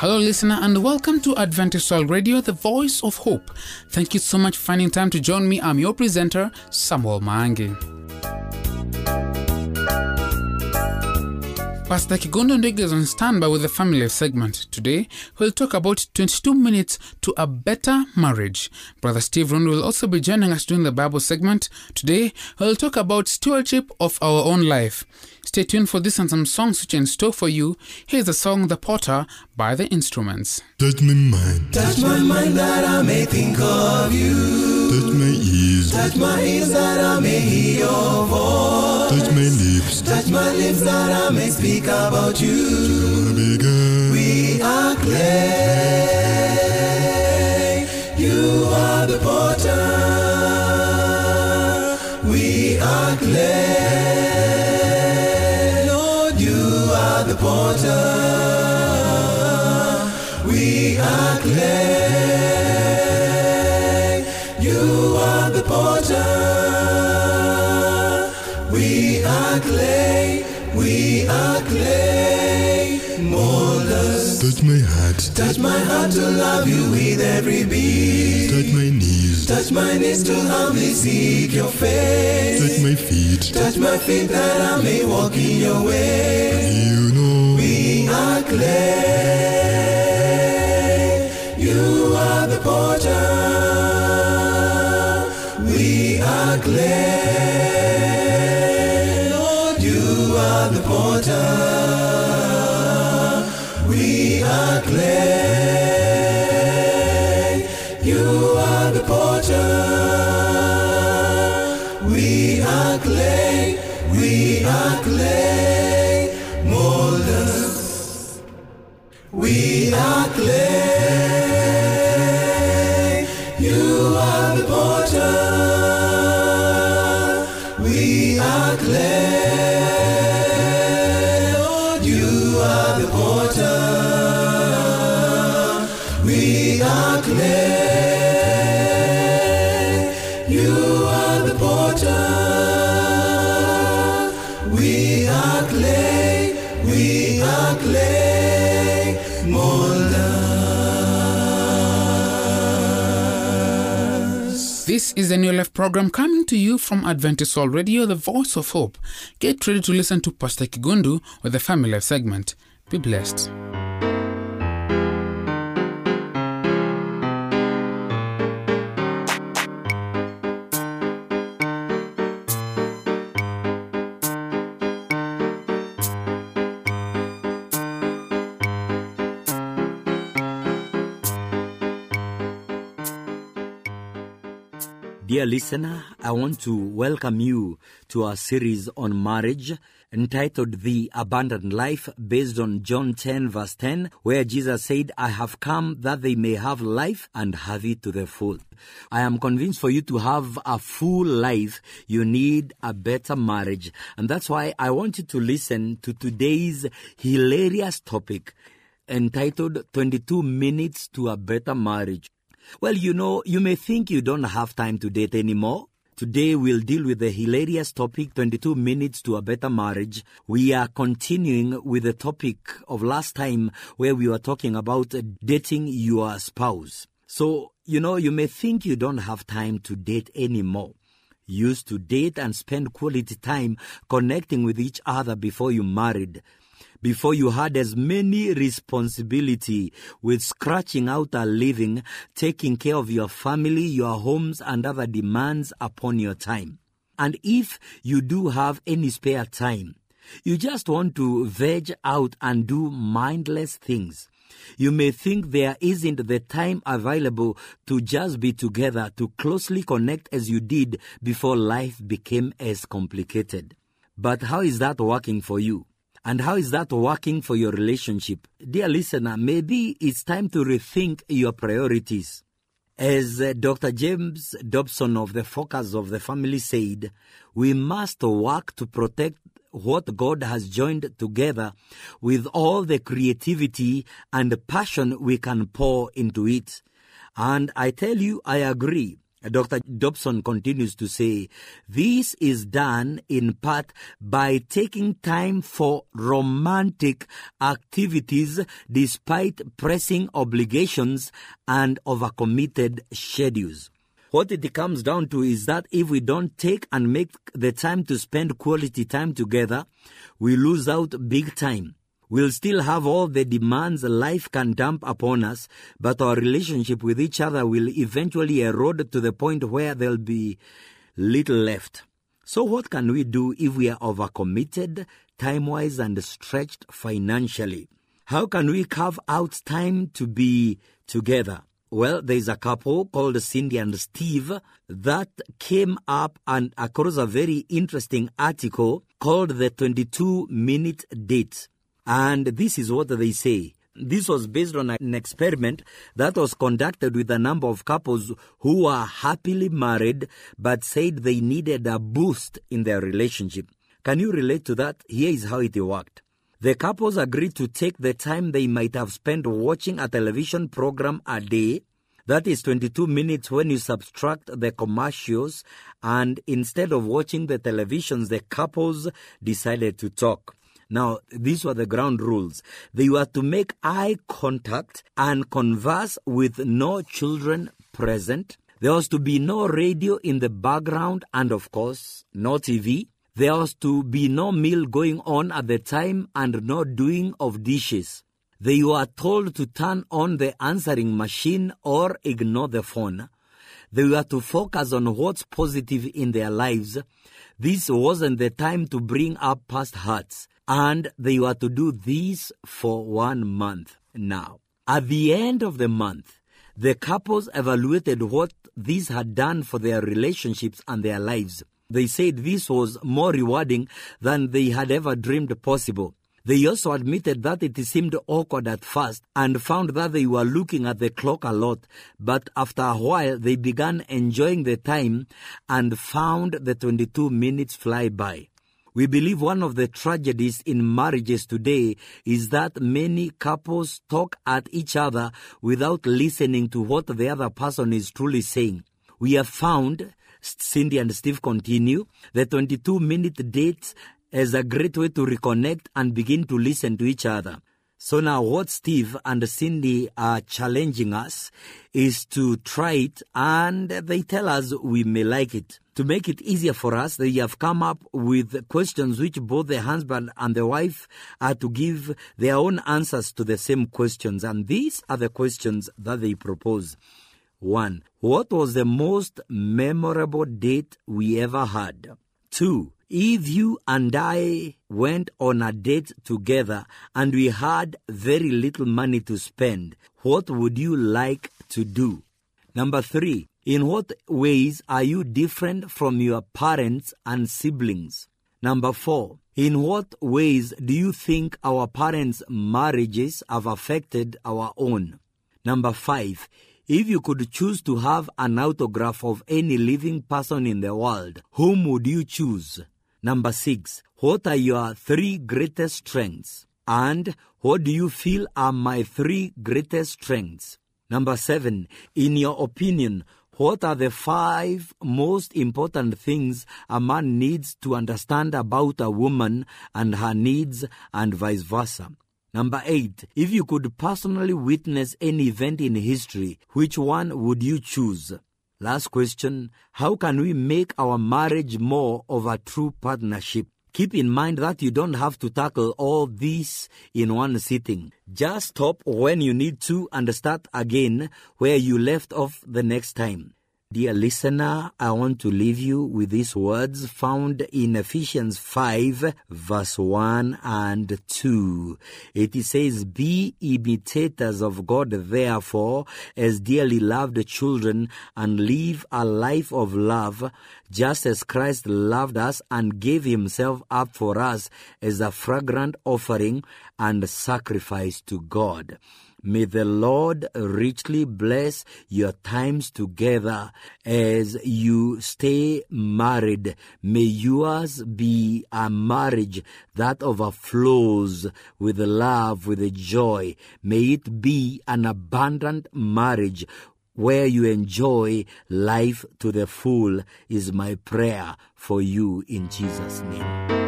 Hello, listener, and welcome to Adventist World Radio, the voice of hope. Thank you so much for finding time to join me. I'm your presenter, Samuel Mangi. Pastor Kigondo Ndege is on standby with the family segment. Today, we'll talk about 22 minutes to a better marriage. Brother Steve Rondo will also be joining us during the Bible segment. Today, we'll talk about stewardship of our own life. Stay tuned for this and some songs which are in store for you. Here's the song The Potter by The Instruments. Touch my mind, Touch my mind that I may think of you. touch my ears, Touch my ears that I may hear your voice. touch my lips, Touch my lips that I may speak about you. my. We are clay. Touch my heart to love you with every beat. touch my knees, Touch my knees to humbly seek your face. touch my feet. Touch my feet that I may walk in your way. You know, We are clay. You are the potter. We are clay. We is the New Life program coming to you from Adventist World Radio, the voice of hope. Get ready to listen to Pastor Kigundu with the family life segment. Be blessed. Dear listener, I want to welcome you to our series on marriage entitled The Abundant Life based on John 10 verse 10 where Jesus said, I have come that they may have life and have it to the full. I am convinced for you to have a full life, you need a better marriage. And that's why I want you to listen to today's hilarious topic entitled 22 Minutes to a Better Marriage. Well, you know, you may think you don't have time to date anymore. Today we'll deal with the hilarious topic 22 minutes to a better marriage. We are continuing with the topic of last time where we were talking about dating your spouse. So, you know, you may think you don't have time to date anymore. Used to date and spend quality time connecting with each other before you married before you had as many responsibility with scratching out a living, taking care of your family, your homes, and other demands upon your time. And if you do have any spare time, you just want to veg out and do mindless things. You may think there isn't the time available to just be together to closely connect as you did before life became as complicated. But how is that working for you? And how is that working for your relationship? Dear listener, maybe it's time to rethink your priorities. As uh, Dr. James Dobson of the Focus of the Family said, we must work to protect what God has joined together with all the creativity and passion we can pour into it. And I tell you, I agree. Dr. Dobson continues to say, this is done in part by taking time for romantic activities despite pressing obligations and overcommitted schedules. What it comes down to is that if we don't take and make the time to spend quality time together, we lose out big time. We'll still have all the demands life can dump upon us, but our relationship with each other will eventually erode to the point where there'll be little left. So, what can we do if we are overcommitted, time wise, and stretched financially? How can we carve out time to be together? Well, there's a couple called Cindy and Steve that came up and across a very interesting article called the 22 minute date. And this is what they say. This was based on an experiment that was conducted with a number of couples who were happily married but said they needed a boost in their relationship. Can you relate to that? Here is how it worked. The couples agreed to take the time they might have spent watching a television program a day. That is 22 minutes when you subtract the commercials, and instead of watching the televisions, the couples decided to talk. Now, these were the ground rules. They were to make eye contact and converse with no children present. There was to be no radio in the background and, of course, no TV. There was to be no meal going on at the time and no doing of dishes. They were told to turn on the answering machine or ignore the phone. They were to focus on what's positive in their lives. This wasn't the time to bring up past hurts. And they were to do this for one month now. At the end of the month, the couples evaluated what this had done for their relationships and their lives. They said this was more rewarding than they had ever dreamed possible. They also admitted that it seemed awkward at first and found that they were looking at the clock a lot, but after a while they began enjoying the time and found the 22 minutes fly by. We believe one of the tragedies in marriages today is that many couples talk at each other without listening to what the other person is truly saying. We have found, Cindy and Steve continue, the 22 minute dates as a great way to reconnect and begin to listen to each other. So now what Steve and Cindy are challenging us is to try it and they tell us we may like it. To make it easier for us, they have come up with questions which both the husband and the wife are to give their own answers to the same questions. And these are the questions that they propose. One, what was the most memorable date we ever had? Two, if you and I went on a date together and we had very little money to spend, what would you like to do? Number three, in what ways are you different from your parents and siblings? Number four, in what ways do you think our parents' marriages have affected our own? Number five, if you could choose to have an autograph of any living person in the world, whom would you choose? Number six, what are your three greatest strengths? And what do you feel are my three greatest strengths? Number seven, in your opinion, what are the five most important things a man needs to understand about a woman and her needs and vice versa? Number eight, if you could personally witness any event in history, which one would you choose? Last question, how can we make our marriage more of a true partnership? Keep in mind that you don't have to tackle all this in one sitting. Just stop when you need to and start again where you left off the next time. Dear listener, I want to leave you with these words found in Ephesians 5 verse 1 and 2. It says, Be imitators of God therefore as dearly loved children and live a life of love just as Christ loved us and gave himself up for us as a fragrant offering and sacrifice to God. May the Lord richly bless your times together as you stay married. May yours be a marriage that overflows with love, with joy. May it be an abundant marriage where you enjoy life to the full is my prayer for you in Jesus' name.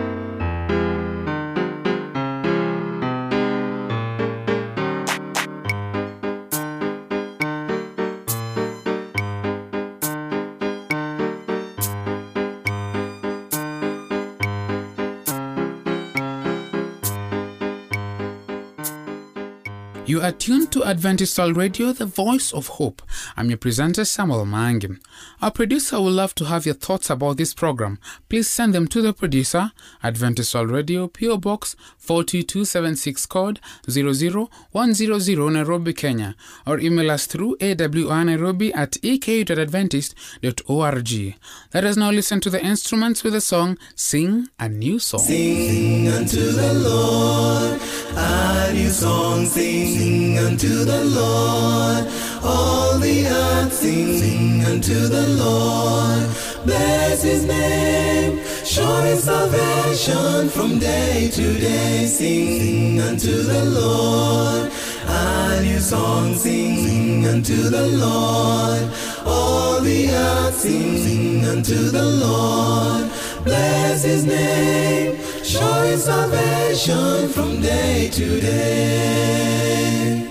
Tuned to Adventist World Radio, the voice of hope. I'm your presenter, Samuel Mangim. Our producer would love to have your thoughts about this program. Please send them to the producer, Adventist World Radio, PO Box 42276 code 00100 Nairobi, Kenya, or email us through awrnairobi at eku.adventist.org. Let us now listen to the instruments with the song Sing a New Song. Sing unto the Lord a new song. Sing unto the Lord. All the earth sing, sing unto the Lord. Bless his name. Show his salvation from day to day. Sing unto the Lord. A new song. Sing, sing unto the Lord. All the earth sing, sing unto the Lord. Bless his name. Show his salvation from day to day.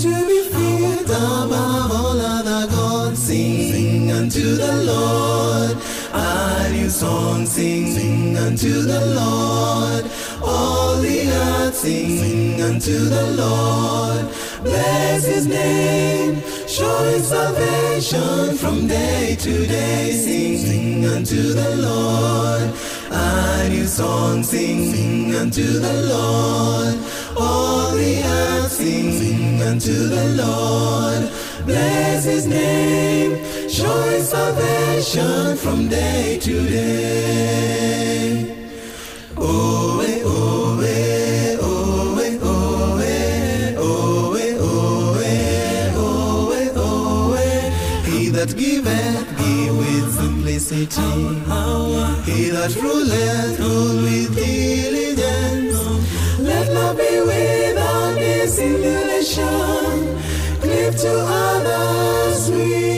To be feared above all other gods. Sing unto the Lord song. Sing, sing unto the Lord. All the earth sing, sing unto the Lord. Bless his name. Show his salvation from day to day. Sing, sing unto the Lord. A new song. Sing, sing unto the Lord. All the earth sing, sing unto the Lord. Bless his name. Show salvation from day to day. Oh, eh, oh, eh, oh, eh, oh, eh, oh, eh, oh, eh, oh, eh. He that giveth, give with simplicity. He that ruleth, rule with diligence. Let love be without dissimulation. Cleave to others with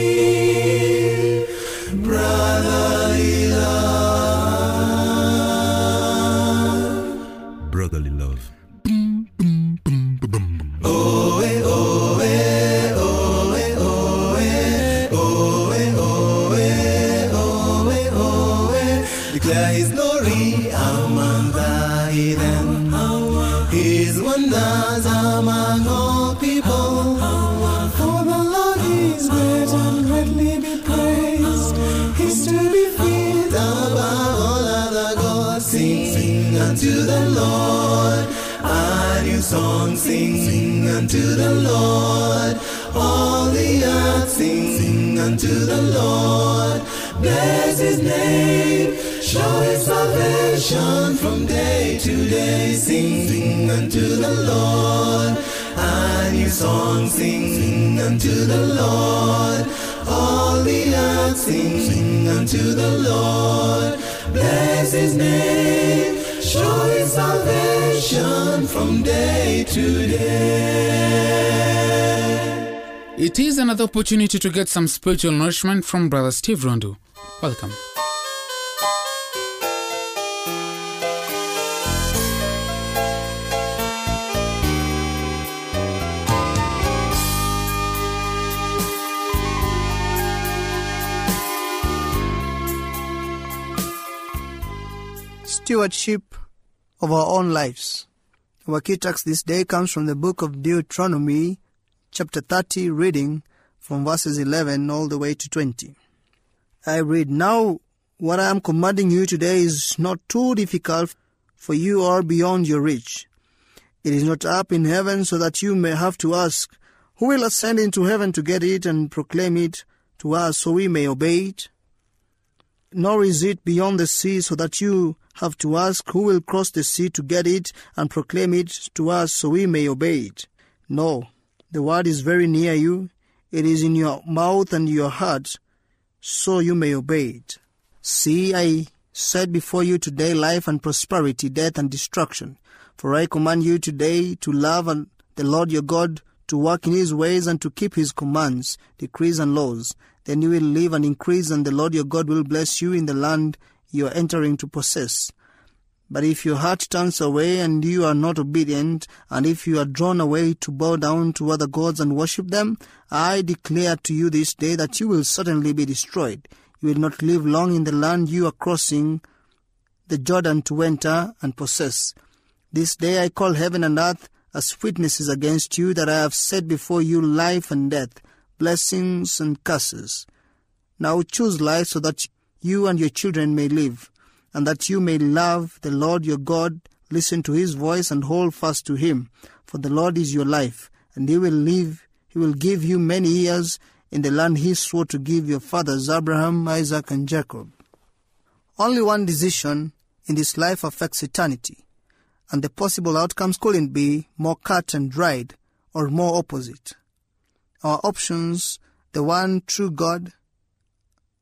unto the Lord. All the earth sing, sing unto the Lord. Bless his name. Show his salvation from day to day. Sing, sing unto the Lord. A new song. Sing, sing unto the Lord. All the earth sing, sing unto the Lord. Bless his name. Show his salvation from day to day. It is another opportunity to get some spiritual nourishment from Brother Steve Rondo. Welcome. stewardship of our own lives. Our key text this day comes from the book of Deuteronomy, chapter 30, reading from verses 11 all the way to 20. I read, Now what I am commanding you today is not too difficult for you or beyond your reach. It is not up in heaven so that you may have to ask, Who will ascend into heaven to get it and proclaim it to us so we may obey it? Nor is it beyond the sea so that you have to ask who will cross the sea to get it and proclaim it to us so we may obey it. No, the word is very near you. It is in your mouth and your heart, so you may obey it. See, I set before you today life and prosperity, death and destruction. For I command you today to love and the Lord your God, to walk in his ways and to keep his commands, decrees and laws. Then you will live and increase, and the Lord your God will bless you in the land you are entering to possess. But if your heart turns away and you are not obedient, and if you are drawn away to bow down to other gods and worship them, I declare to you this day that you will certainly be destroyed. You will not live long in the land you are crossing the Jordan to enter and possess. This day I call heaven and earth as witnesses against you that I have set before you life and death, blessings and curses. Now choose life so that you and your children may live, and that you may love the Lord your God, listen to his voice, and hold fast to him. For the Lord is your life, and he will live, he will give you many years in the land he swore to give your fathers Abraham, Isaac, and Jacob. Only one decision in this life affects eternity, and the possible outcomes couldn't be more cut and dried or more opposite. Our options, the one true God,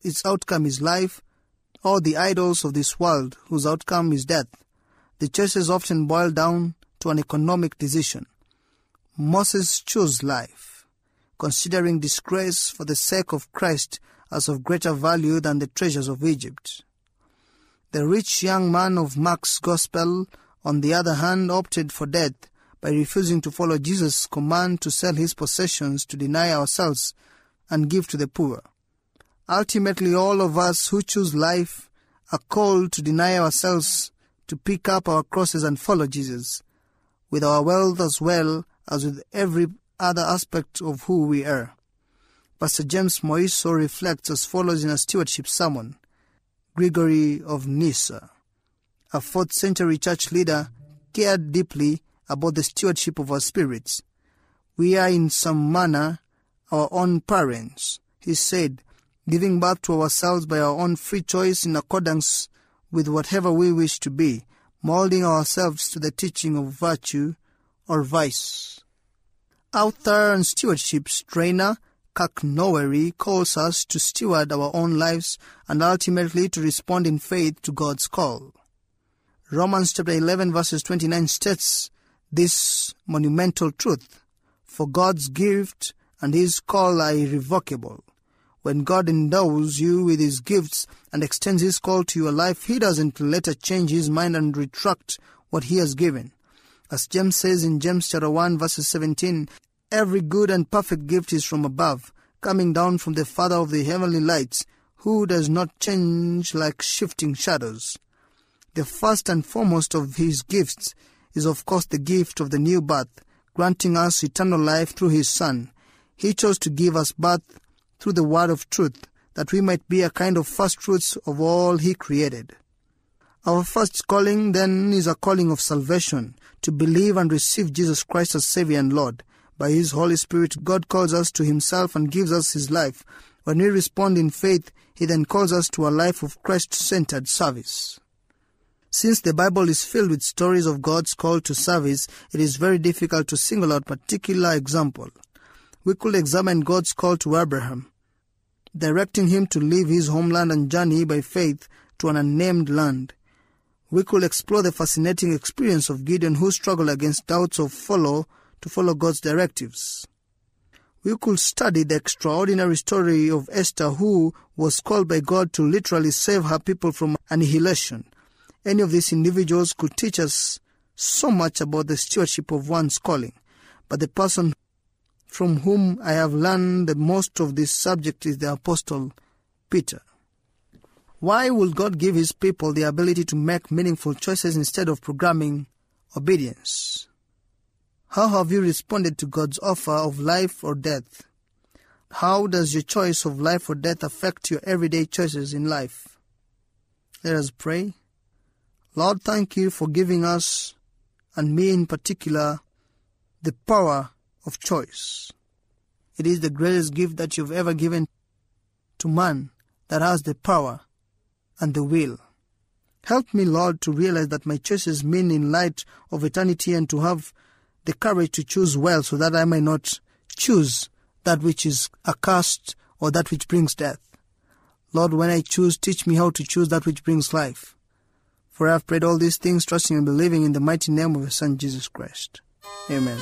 its outcome is life, or the idols of this world, whose outcome is death. The choices often boil down to an economic decision. Moses chose life, considering disgrace for the sake of Christ as of greater value than the treasures of Egypt. The rich young man of Mark's Gospel, on the other hand, opted for death by refusing to follow Jesus' command to sell his possessions to deny ourselves and give to the poor. Ultimately, all of us who choose life are called to deny ourselves, to pick up our crosses and follow Jesus, with our wealth as well as with every other aspect of who we are. Pastor James Moiso reflects as follows in a stewardship sermon. Gregory of Nyssa, a 4th century church leader, cared deeply about the stewardship of our spirits. We are in some manner our own parents, he said, giving birth to ourselves by our own free choice in accordance with whatever we wish to be, molding ourselves to the teaching of virtue or vice. Author and stewardship trainer Kirk calls us to steward our own lives and ultimately to respond in faith to God's call. Romans chapter 11 verses 29 states this monumental truth, for God's gift and his call are irrevocable. When God endows you with his gifts and extends his call to your life, he doesn't later change his mind and retract what he has given. As James says in James chapter 1 verses 17, every good and perfect gift is from above, coming down from the Father of the heavenly lights, who does not change like shifting shadows. The first and foremost of his gifts is of course the gift of the new birth, granting us eternal life through his Son. He chose to give us birth through the word of truth, that we might be a kind of first fruits of all he created. Our first calling then is a calling of salvation, to believe and receive Jesus Christ as Savior and Lord. By His Holy Spirit, God calls us to Himself and gives us His life. When we respond in faith, He then calls us to a life of Christ centered service. Since the Bible is filled with stories of God's call to service, it is very difficult to single out particular example. We could examine God's call to Abraham, directing him to leave his homeland and journey by faith to an unnamed land. We could explore the fascinating experience of Gideon who struggled against doubts of follow to follow God's directives. We could study the extraordinary story of Esther who was called by God to literally save her people from annihilation. Any of these individuals could teach us so much about the stewardship of one's calling, but the person from whom I have learned the most of this subject is the Apostle Peter. Why will God give His people the ability to make meaningful choices instead of programming obedience? How have you responded to God's offer of life or death? How does your choice of life or death affect your everyday choices in life? Let us pray. Lord, thank you for giving us, and me in particular, the power of choice. It is the greatest gift that you've ever given to man that has the power and the will. Help me, Lord, to realize that my choices mean in light of eternity and to have the courage to choose well so that I may not choose that which is accursed or that which brings death. Lord, when I choose, teach me how to choose that which brings life. For I have prayed all these things, trusting and believing in the mighty name of your Son, Jesus Christ. Amen.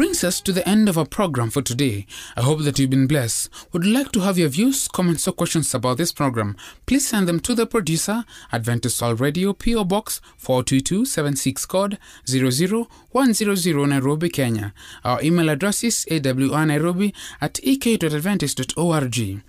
Brings us to the end of our program for today. I hope that you've been blessed. Would like to have your views, comments, or questions about this program? Please send them to the producer, Adventist World Radio, PO Box 42276 code 00100 Nairobi, Kenya. Our email address is awrnairobi at ek.adventist.org.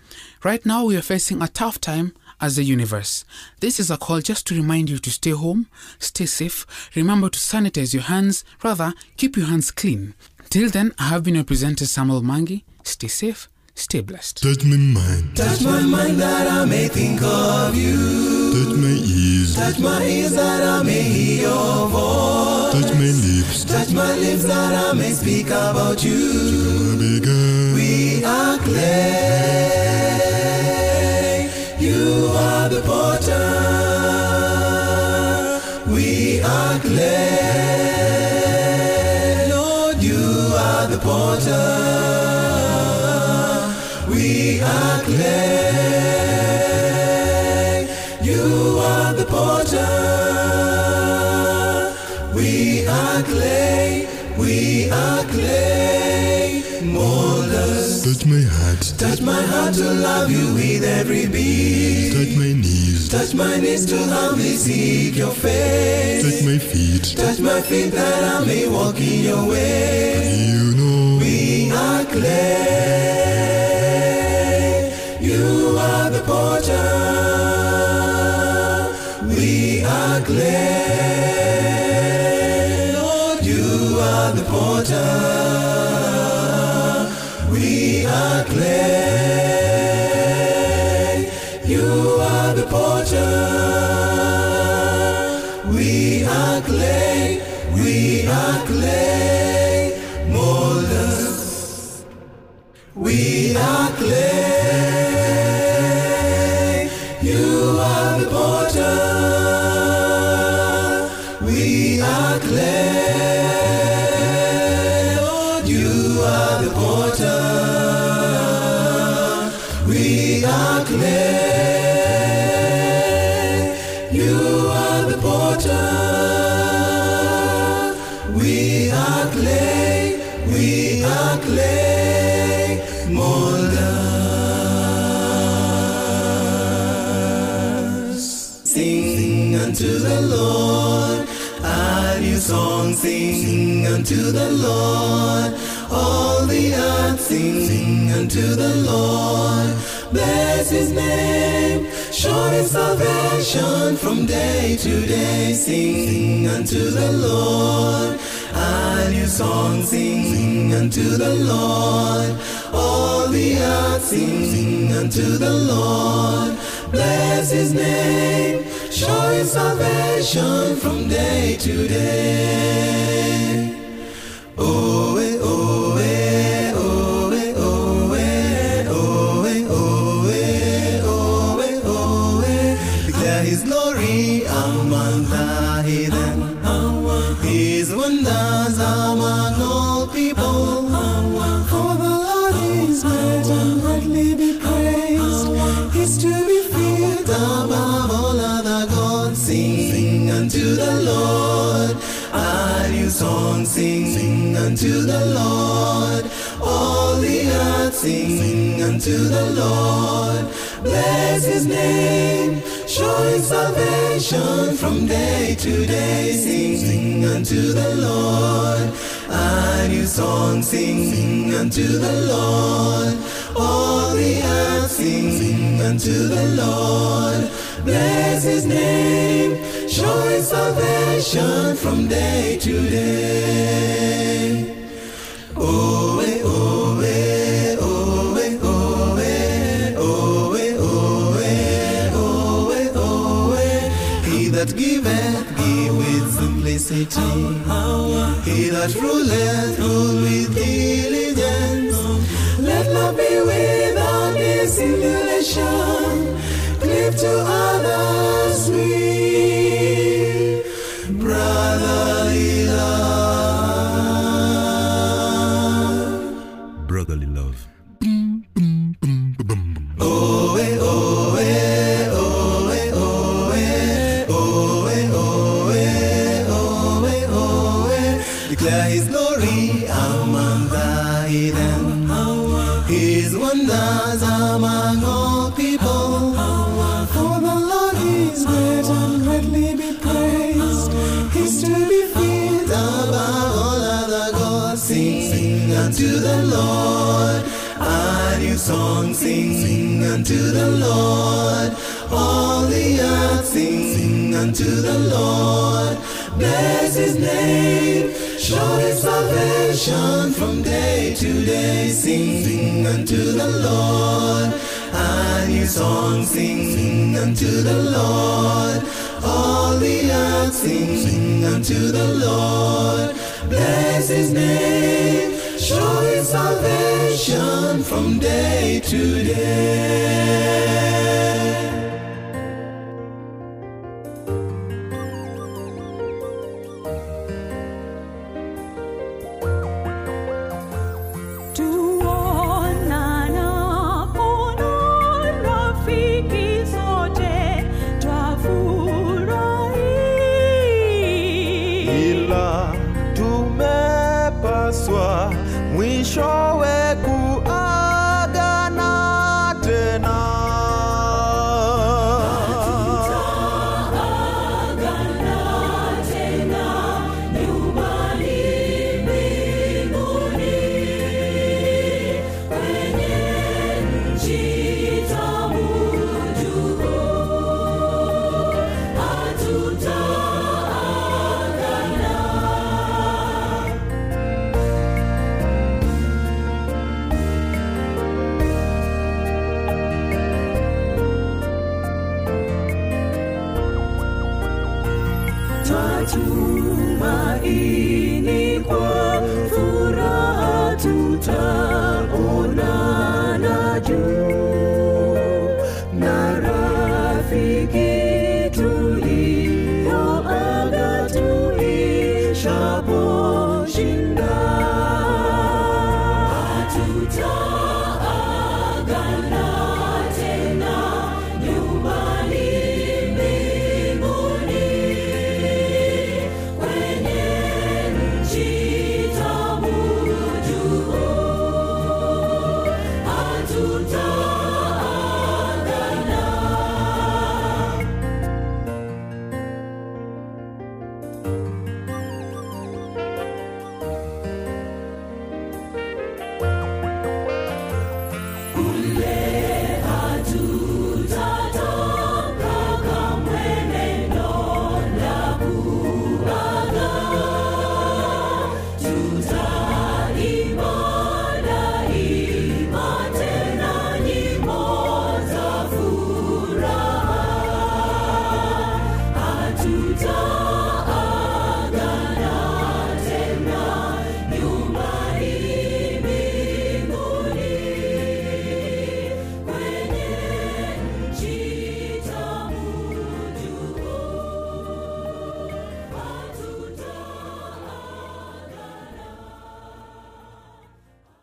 Right now, we are facing a tough time as a universe. This is a call just to remind you to stay home, stay safe, remember to sanitize your hands, rather, keep your hands clean. Till then, I have been your presenter Samuel Mangi. Stay safe, stay blessed. Touch my mind, Touch my mind that I may think of you. touch my ears, Touch my ears that I may hear your voice. touch my lips, Touch my lips that I may speak about you. my bigger. We are clay. Are the potter. We are clay. Touch my heart, Touch my heart to love you with every beat. touch my knees, Touch my knees to humbly seek your face. touch my feet. Touch my feet that I may walk in your way. You know, We are clay. You are the potter. We are clay. We unto the Lord. All the earth sing, sing unto the Lord. Bless his name. Show his salvation from day to day. Sing, sing unto the Lord. A new song sing, sing unto the Lord. All the earth sing, sing unto the Lord. Bless his name. Show his salvation from day to day. Oh, unto the Lord. All the earth sing, unto the Lord. Bless his name. Show his salvation from day to day. Sing, sing unto the Lord. A new song sing, sing unto the Lord. All the earth sing, sing unto the Lord. Bless his name showing salvation from day to day. Oh, we oh, we oh, oh, oh, oh, oh, oh. He that giveth, give with simplicity. He that ruleth, rule with diligence. Let love be without dissimulation among the heathen. His wonders among all unto the Lord. A new song, sing, sing unto the Lord. All the earth sing, sing unto the Lord. Bless his name, show his salvation from day to day. Sing, sing unto the Lord. A new song, sing, sing unto the Lord. All the earth sing, sing unto the Lord. Bless his name, show his salvation from day to day.